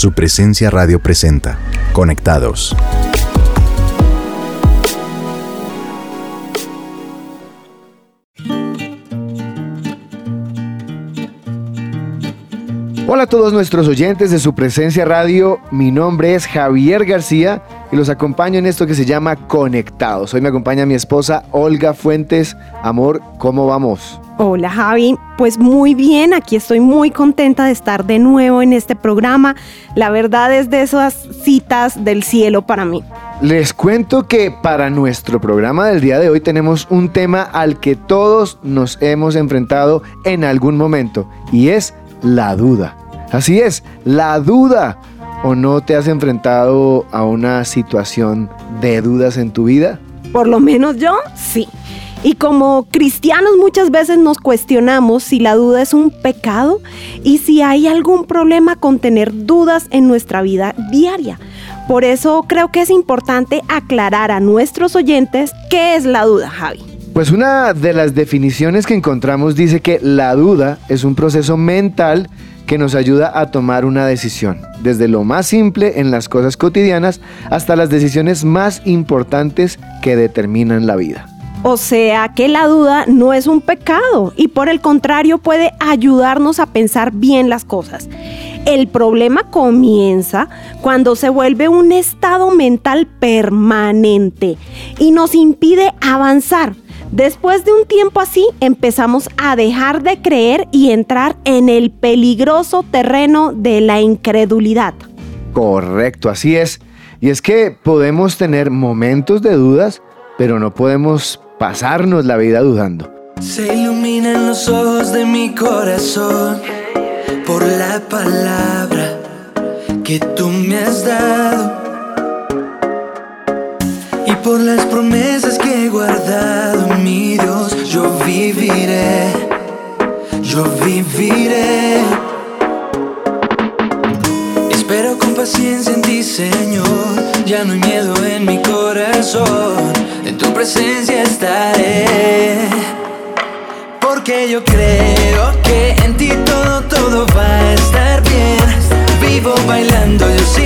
Su presencia radio presenta. Conectados. Hola a todos nuestros oyentes de su presencia radio, mi nombre es Javier García y los acompaño en esto que se llama Conectados. Hoy me acompaña mi esposa Olga Fuentes. Amor, ¿cómo vamos? Hola Javi, pues muy bien, aquí estoy muy contenta de estar de nuevo en este programa. La verdad es de esas citas del cielo para mí. Les cuento que para nuestro programa del día de hoy tenemos un tema al que todos nos hemos enfrentado en algún momento y es la duda. Así es, la duda. ¿O no te has enfrentado a una situación de dudas en tu vida? Por lo menos yo, sí. Y como cristianos muchas veces nos cuestionamos si la duda es un pecado y si hay algún problema con tener dudas en nuestra vida diaria. Por eso creo que es importante aclarar a nuestros oyentes qué es la duda, Javi. Pues una de las definiciones que encontramos dice que la duda es un proceso mental que nos ayuda a tomar una decisión, desde lo más simple en las cosas cotidianas hasta las decisiones más importantes que determinan la vida. O sea que la duda no es un pecado y por el contrario puede ayudarnos a pensar bien las cosas. El problema comienza cuando se vuelve un estado mental permanente y nos impide avanzar Después de un tiempo así, empezamos a dejar de creer y entrar en el peligroso terreno de la incredulidad. Correcto, así es. Y es que podemos tener momentos de dudas, pero no podemos pasarnos la vida dudando. Se iluminan los ojos de mi corazón por la palabra que tú me has dado y por las promesas que guardado, mi Dios, yo viviré, yo viviré. Espero con paciencia en ti, Señor, ya no hay miedo en mi corazón, en tu presencia estaré. Porque yo creo que en ti todo, todo va a estar bien vivo bailando, yo sigo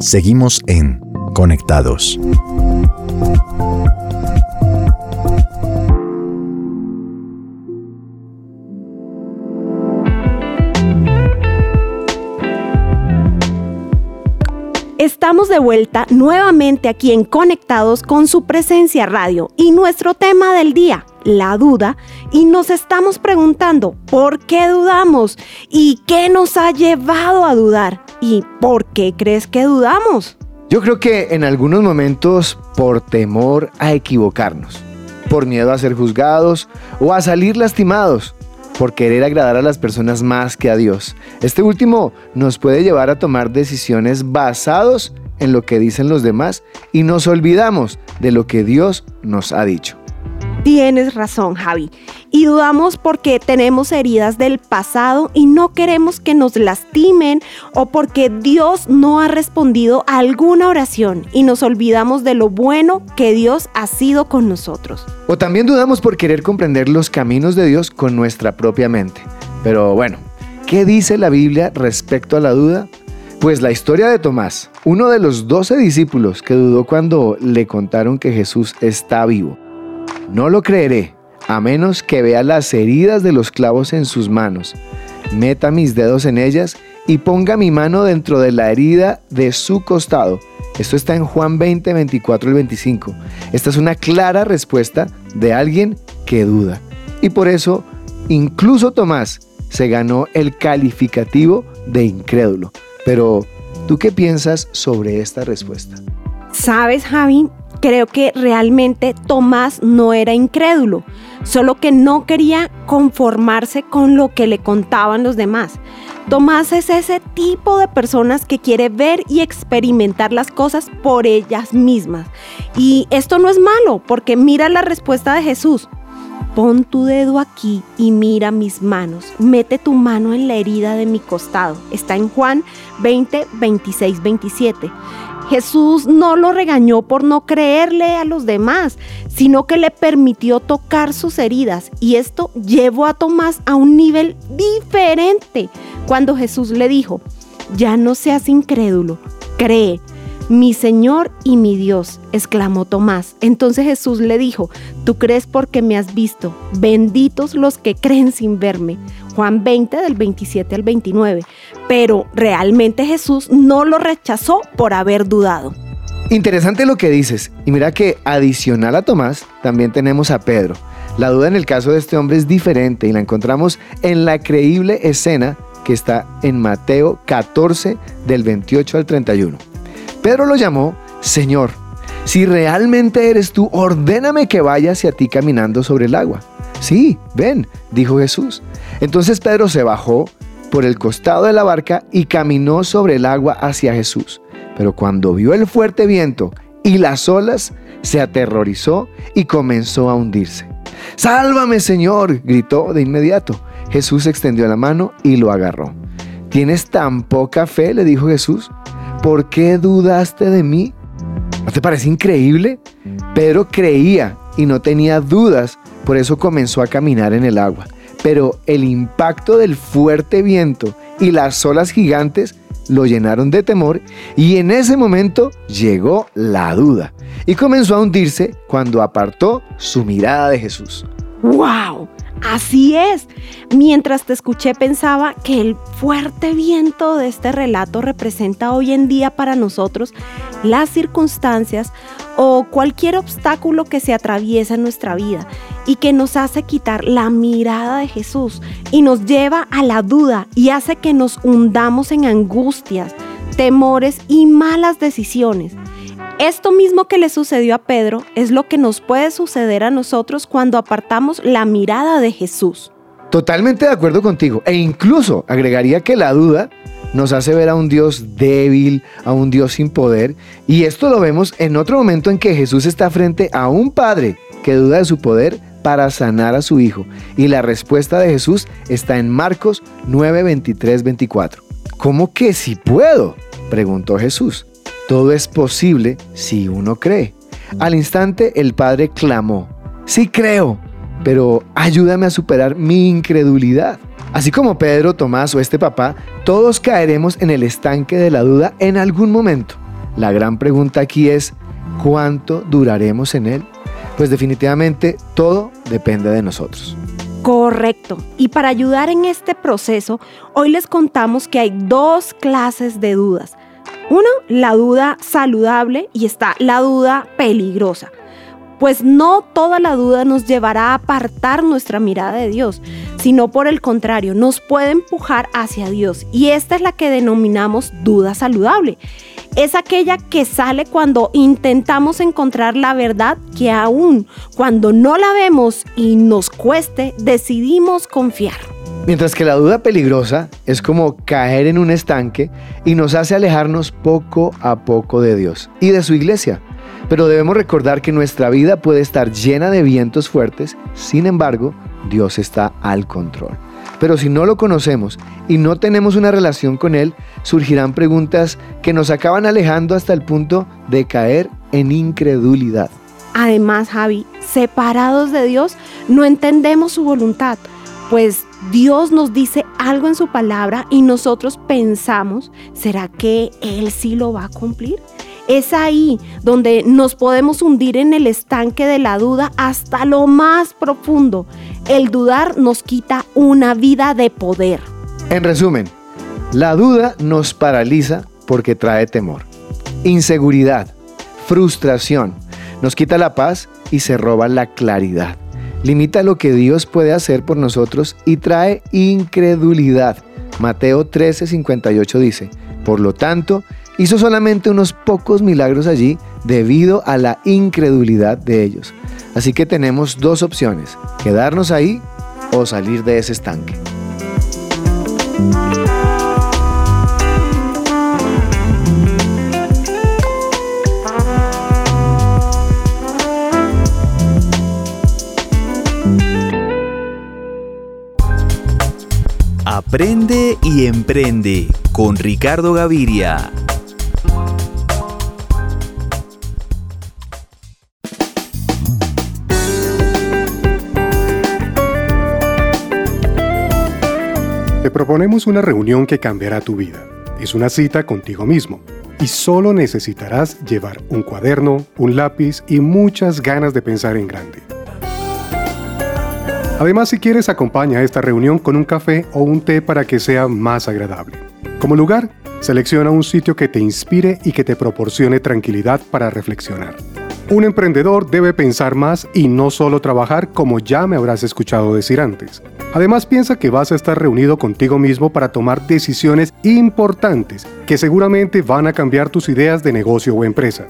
Seguimos en Conectados. Estamos de vuelta nuevamente aquí en Conectados con su presencia radio y nuestro tema del día, la duda, y nos estamos preguntando por qué dudamos y qué nos ha llevado a dudar. ¿Y por qué crees que dudamos? Yo creo que en algunos momentos por temor a equivocarnos, por miedo a ser juzgados o a salir lastimados, por querer agradar a las personas más que a Dios. Este último nos puede llevar a tomar decisiones basados en lo que dicen los demás y nos olvidamos de lo que Dios nos ha dicho. Tienes razón, Javi. Y dudamos porque tenemos heridas del pasado y no queremos que nos lastimen o porque Dios no ha respondido a alguna oración y nos olvidamos de lo bueno que Dios ha sido con nosotros. O también dudamos por querer comprender los caminos de Dios con nuestra propia mente. Pero bueno, ¿qué dice la Biblia respecto a la duda? Pues la historia de Tomás, uno de los doce discípulos que dudó cuando le contaron que Jesús está vivo. No lo creeré, a menos que vea las heridas de los clavos en sus manos, meta mis dedos en ellas y ponga mi mano dentro de la herida de su costado. Esto está en Juan 20, 24 y 25. Esta es una clara respuesta de alguien que duda. Y por eso, incluso Tomás se ganó el calificativo de incrédulo. Pero, ¿tú qué piensas sobre esta respuesta? Sabes, Javi, creo que realmente Tomás no era incrédulo, solo que no quería conformarse con lo que le contaban los demás. Tomás es ese tipo de personas que quiere ver y experimentar las cosas por ellas mismas. Y esto no es malo, porque mira la respuesta de Jesús. Pon tu dedo aquí y mira mis manos. Mete tu mano en la herida de mi costado. Está en Juan 20, 26, 27. Jesús no lo regañó por no creerle a los demás, sino que le permitió tocar sus heridas y esto llevó a Tomás a un nivel diferente cuando Jesús le dijo, ya no seas incrédulo, cree. Mi Señor y mi Dios, exclamó Tomás. Entonces Jesús le dijo, tú crees porque me has visto, benditos los que creen sin verme. Juan 20 del 27 al 29. Pero realmente Jesús no lo rechazó por haber dudado. Interesante lo que dices. Y mira que adicional a Tomás, también tenemos a Pedro. La duda en el caso de este hombre es diferente y la encontramos en la creíble escena que está en Mateo 14 del 28 al 31. Pedro lo llamó Señor. Si realmente eres tú, ordéname que vaya hacia ti caminando sobre el agua. Sí, ven, dijo Jesús. Entonces Pedro se bajó por el costado de la barca y caminó sobre el agua hacia Jesús. Pero cuando vio el fuerte viento y las olas, se aterrorizó y comenzó a hundirse. Sálvame, Señor, gritó de inmediato. Jesús extendió la mano y lo agarró. ¿Tienes tan poca fe? le dijo Jesús. ¿por qué dudaste de mí? ¿No te parece increíble? Pedro creía y no tenía dudas, por eso comenzó a caminar en el agua. Pero el impacto del fuerte viento y las olas gigantes lo llenaron de temor y en ese momento llegó la duda y comenzó a hundirse cuando apartó su mirada de Jesús. ¡Wow! Así es. Mientras te escuché pensaba que el fuerte viento de este relato representa hoy en día para nosotros las circunstancias o cualquier obstáculo que se atraviesa en nuestra vida y que nos hace quitar la mirada de Jesús y nos lleva a la duda y hace que nos hundamos en angustias, temores y malas decisiones. Esto mismo que le sucedió a Pedro es lo que nos puede suceder a nosotros cuando apartamos la mirada de Jesús. Totalmente de acuerdo contigo. E incluso agregaría que la duda nos hace ver a un Dios débil, a un Dios sin poder. Y esto lo vemos en otro momento en que Jesús está frente a un padre que duda de su poder para sanar a su hijo. Y la respuesta de Jesús está en Marcos 9, 23, 24. ¿Cómo que si puedo? preguntó Jesús. Todo es posible si uno cree. Al instante el padre clamó, sí creo, pero ayúdame a superar mi incredulidad. Así como Pedro, Tomás o este papá, todos caeremos en el estanque de la duda en algún momento. La gran pregunta aquí es, ¿cuánto duraremos en él? Pues definitivamente todo depende de nosotros. Correcto. Y para ayudar en este proceso, hoy les contamos que hay dos clases de dudas. Uno, la duda saludable y está la duda peligrosa. Pues no toda la duda nos llevará a apartar nuestra mirada de Dios, sino por el contrario, nos puede empujar hacia Dios. Y esta es la que denominamos duda saludable. Es aquella que sale cuando intentamos encontrar la verdad que aún cuando no la vemos y nos cueste, decidimos confiar. Mientras que la duda peligrosa es como caer en un estanque y nos hace alejarnos poco a poco de Dios y de su iglesia. Pero debemos recordar que nuestra vida puede estar llena de vientos fuertes, sin embargo, Dios está al control. Pero si no lo conocemos y no tenemos una relación con Él, surgirán preguntas que nos acaban alejando hasta el punto de caer en incredulidad. Además, Javi, separados de Dios, no entendemos su voluntad pues Dios nos dice algo en su palabra y nosotros pensamos, ¿será que Él sí lo va a cumplir? Es ahí donde nos podemos hundir en el estanque de la duda hasta lo más profundo. El dudar nos quita una vida de poder. En resumen, la duda nos paraliza porque trae temor, inseguridad, frustración, nos quita la paz y se roba la claridad limita lo que Dios puede hacer por nosotros y trae incredulidad. Mateo 13:58 dice, por lo tanto, hizo solamente unos pocos milagros allí debido a la incredulidad de ellos. Así que tenemos dos opciones, quedarnos ahí o salir de ese estanque. Aprende y emprende con Ricardo Gaviria. Proponemos una reunión que cambiará tu vida. Es una cita contigo mismo y solo necesitarás llevar un cuaderno, un lápiz y muchas ganas de pensar en grande. Además, si quieres, acompaña esta reunión con un café o un té para que sea más agradable. Como lugar, selecciona un sitio que te inspire y que te proporcione tranquilidad para reflexionar. Un emprendedor debe pensar más y no solo trabajar como ya me habrás escuchado decir antes. Además piensa que vas a estar reunido contigo mismo para tomar decisiones importantes que seguramente van a cambiar tus ideas de negocio o empresa.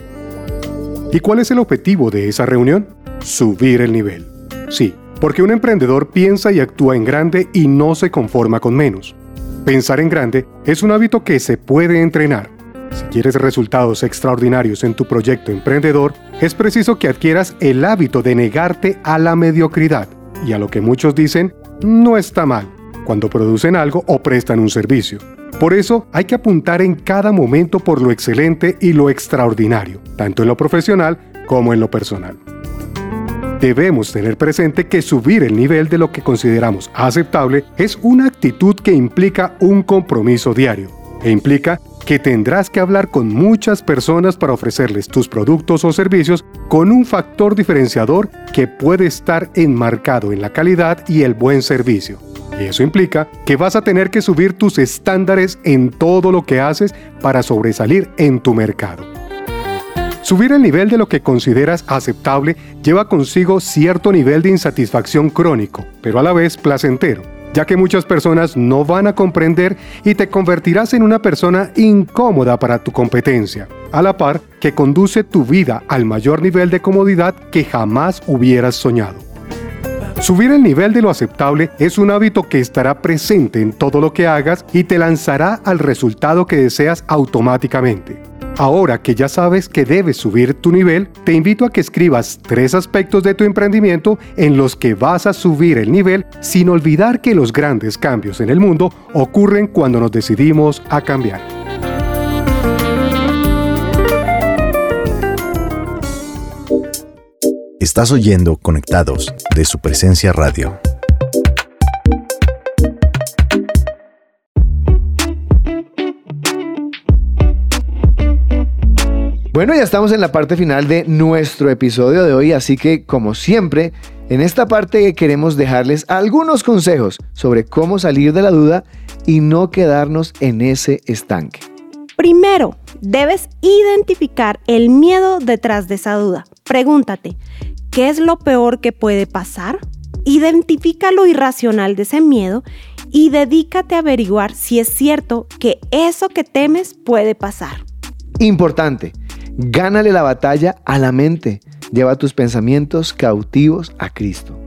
¿Y cuál es el objetivo de esa reunión? Subir el nivel. Sí, porque un emprendedor piensa y actúa en grande y no se conforma con menos. Pensar en grande es un hábito que se puede entrenar. Si quieres resultados extraordinarios en tu proyecto emprendedor, es preciso que adquieras el hábito de negarte a la mediocridad y a lo que muchos dicen no está mal cuando producen algo o prestan un servicio. Por eso hay que apuntar en cada momento por lo excelente y lo extraordinario, tanto en lo profesional como en lo personal debemos tener presente que subir el nivel de lo que consideramos aceptable es una actitud que implica un compromiso diario e implica que tendrás que hablar con muchas personas para ofrecerles tus productos o servicios con un factor diferenciador que puede estar enmarcado en la calidad y el buen servicio. Y eso implica que vas a tener que subir tus estándares en todo lo que haces para sobresalir en tu mercado. Subir el nivel de lo que consideras aceptable lleva consigo cierto nivel de insatisfacción crónico, pero a la vez placentero, ya que muchas personas no van a comprender y te convertirás en una persona incómoda para tu competencia, a la par que conduce tu vida al mayor nivel de comodidad que jamás hubieras soñado. Subir el nivel de lo aceptable es un hábito que estará presente en todo lo que hagas y te lanzará al resultado que deseas automáticamente. Ahora que ya sabes que debes subir tu nivel, te invito a que escribas tres aspectos de tu emprendimiento en los que vas a subir el nivel sin olvidar que los grandes cambios en el mundo ocurren cuando nos decidimos a cambiar. Estás oyendo Conectados de su presencia radio. Bueno, ya estamos en la parte final de nuestro episodio de hoy, así que como siempre, en esta parte queremos dejarles algunos consejos sobre cómo salir de la duda y no quedarnos en ese estanque. Primero, debes identificar el miedo detrás de esa duda. Pregúntate, ¿qué es lo peor que puede pasar? Identifica lo irracional de ese miedo y dedícate a averiguar si es cierto que eso que temes puede pasar. Importante, Gánale la batalla a la mente. Lleva tus pensamientos cautivos a Cristo.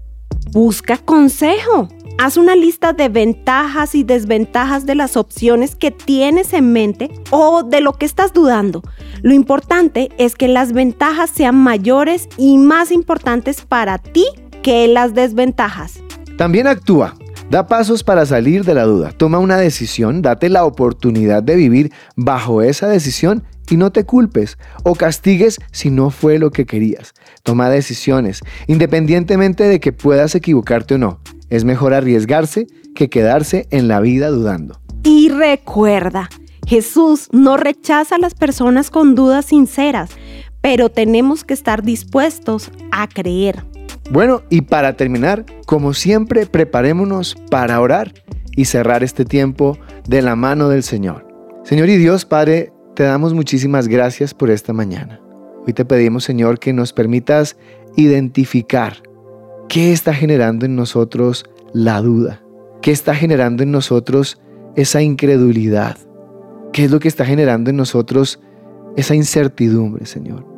Busca consejo. Haz una lista de ventajas y desventajas de las opciones que tienes en mente o de lo que estás dudando. Lo importante es que las ventajas sean mayores y más importantes para ti que las desventajas. También actúa. Da pasos para salir de la duda. Toma una decisión, date la oportunidad de vivir bajo esa decisión y no te culpes o castigues si no fue lo que querías. Toma decisiones, independientemente de que puedas equivocarte o no. Es mejor arriesgarse que quedarse en la vida dudando. Y recuerda, Jesús no rechaza a las personas con dudas sinceras, pero tenemos que estar dispuestos a creer. Bueno, y para terminar, como siempre, preparémonos para orar y cerrar este tiempo de la mano del Señor. Señor y Dios, Padre, te damos muchísimas gracias por esta mañana. Hoy te pedimos, Señor, que nos permitas identificar qué está generando en nosotros la duda, qué está generando en nosotros esa incredulidad, qué es lo que está generando en nosotros esa incertidumbre, Señor.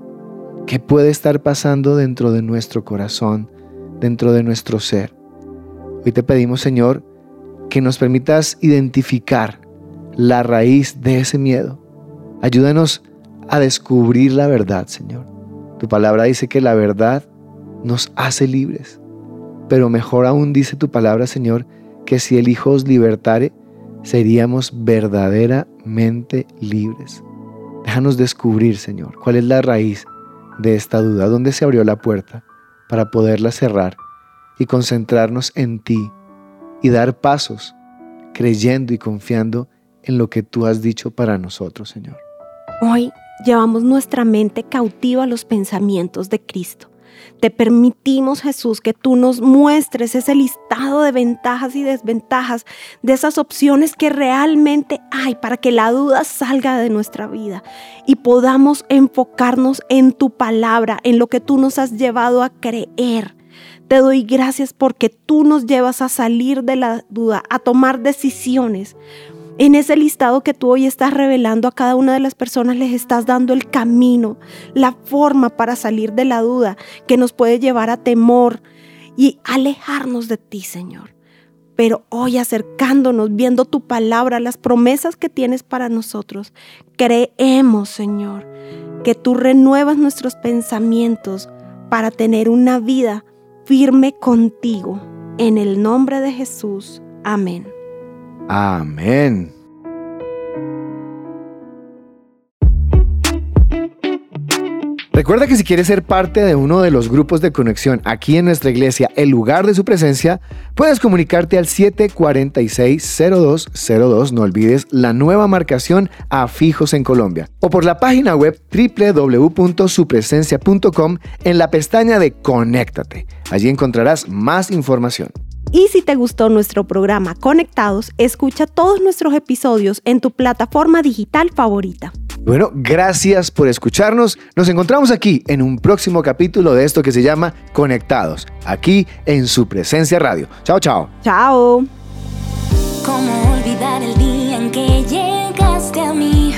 ¿Qué puede estar pasando dentro de nuestro corazón, dentro de nuestro ser? Hoy te pedimos, Señor, que nos permitas identificar la raíz de ese miedo. Ayúdanos a descubrir la verdad, Señor. Tu palabra dice que la verdad nos hace libres. Pero mejor aún dice tu palabra, Señor, que si el Hijo os libertare, seríamos verdaderamente libres. Déjanos descubrir, Señor, cuál es la raíz de esta duda, dónde se abrió la puerta para poderla cerrar y concentrarnos en ti y dar pasos creyendo y confiando en lo que tú has dicho para nosotros, Señor. Hoy llevamos nuestra mente cautiva a los pensamientos de Cristo. Te permitimos, Jesús, que tú nos muestres ese listado de ventajas y desventajas, de esas opciones que realmente hay para que la duda salga de nuestra vida y podamos enfocarnos en tu palabra, en lo que tú nos has llevado a creer. Te doy gracias porque tú nos llevas a salir de la duda, a tomar decisiones, en ese listado que tú hoy estás revelando a cada una de las personas, les estás dando el camino, la forma para salir de la duda que nos puede llevar a temor y alejarnos de ti, Señor. Pero hoy acercándonos, viendo tu palabra, las promesas que tienes para nosotros, creemos, Señor, que tú renuevas nuestros pensamientos para tener una vida firme contigo. En el nombre de Jesús. Amén. Amén. Recuerda que si quieres ser parte de uno de los grupos de conexión aquí en nuestra iglesia, el lugar de su presencia, puedes comunicarte al 746-0202. No olvides la nueva marcación a fijos en Colombia. O por la página web www.supresencia.com en la pestaña de Conéctate. Allí encontrarás más información. Y si te gustó nuestro programa Conectados, escucha todos nuestros episodios en tu plataforma digital favorita. Bueno, gracias por escucharnos. Nos encontramos aquí en un próximo capítulo de esto que se llama Conectados, aquí en su presencia radio. Chao, chao. Chao. ¿Cómo olvidar el día en que llegaste a mí?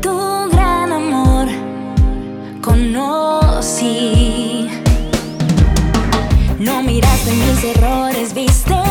Tu gran amor conocí. Miraste mis errores, viste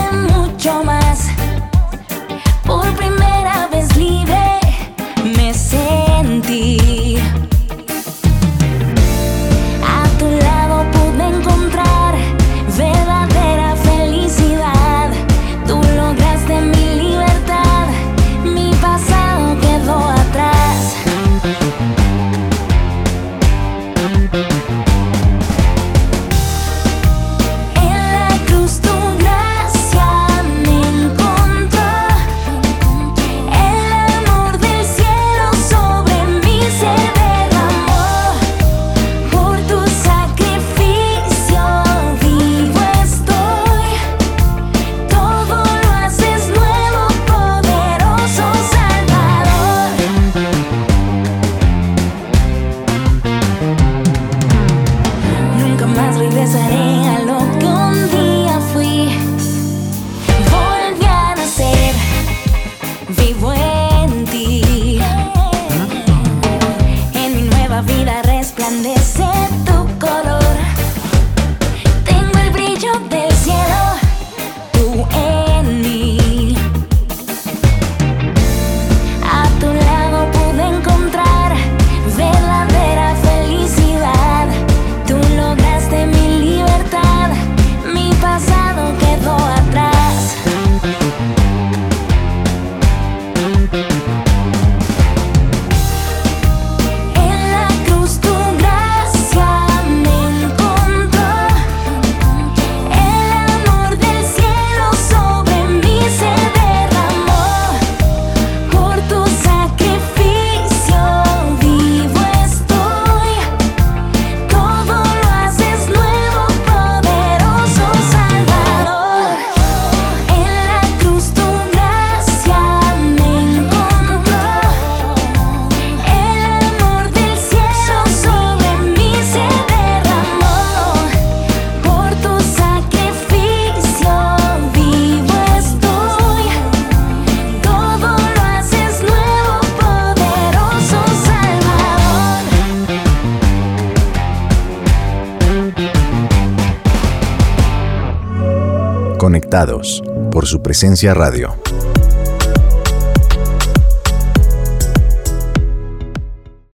Por su presencia radio.